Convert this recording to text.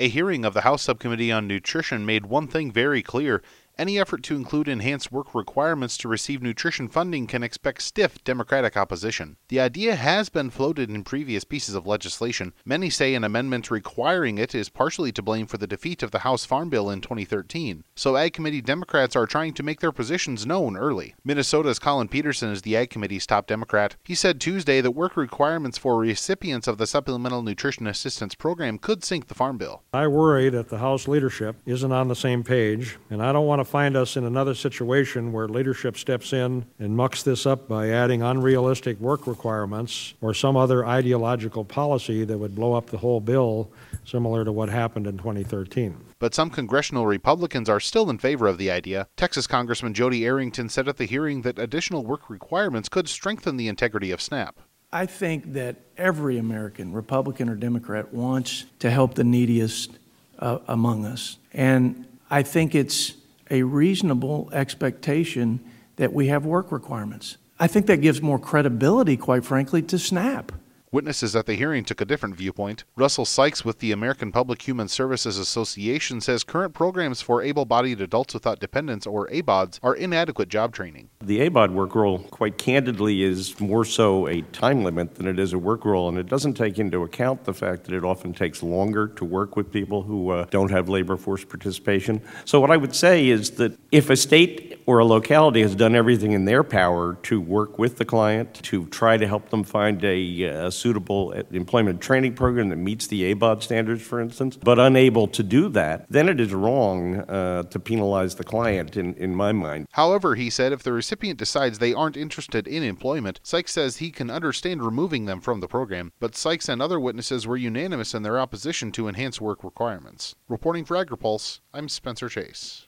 A hearing of the House Subcommittee on Nutrition made one thing very clear any effort to include enhanced work requirements to receive nutrition funding can expect stiff Democratic opposition. The idea has been floated in previous pieces of legislation. Many say an amendment requiring it is partially to blame for the defeat of the House Farm Bill in 2013. So Ag Committee Democrats are trying to make their positions known early. Minnesota's Collin Peterson is the Ag Committee's top Democrat. He said Tuesday that work requirements for recipients of the Supplemental Nutrition Assistance Program could sink the Farm Bill. I worry that the House leadership isn't on the same page, and I don't want to find us in another situation where leadership steps in and mucks this up by adding unrealistic work requirements or some other ideological policy that would blow up the whole bill, similar to what happened in 2013. But some congressional Republicans are still in favor of the idea. Texas Congressman Jodey Arrington said at the hearing that additional work requirements could strengthen the integrity of SNAP. I think that every American, Republican or Democrat, wants to help the neediest uh, among us. And I think it's a reasonable expectation that we have work requirements. I think that gives more credibility, quite frankly, to SNAP. Witnesses at the hearing took a different viewpoint. Russell Sykes with the American Public Human Services Association says current programs for able bodied adults without dependents, or ABAWDs, are inadequate job training. The ABAWD work rule, quite candidly, is more so a time limit than it is a work rule, and it doesn't take into account the fact that it often takes longer to work with people who uh, don't have labor force participation. So, what I would say is that if a state or a locality has done everything in their power to work with the client to try to help them find a, a suitable employment training program that meets the ABAWD standards, for instance, but unable to do that, then it is wrong uh, to penalize the client, in, in my mind. However, he said if the recipient decides they aren't interested in employment, Sykes says he can understand removing them from the program, but Sykes and other witnesses were unanimous in their opposition to enhanced work requirements. Reporting for AgriPulse, I'm Spencer Chase.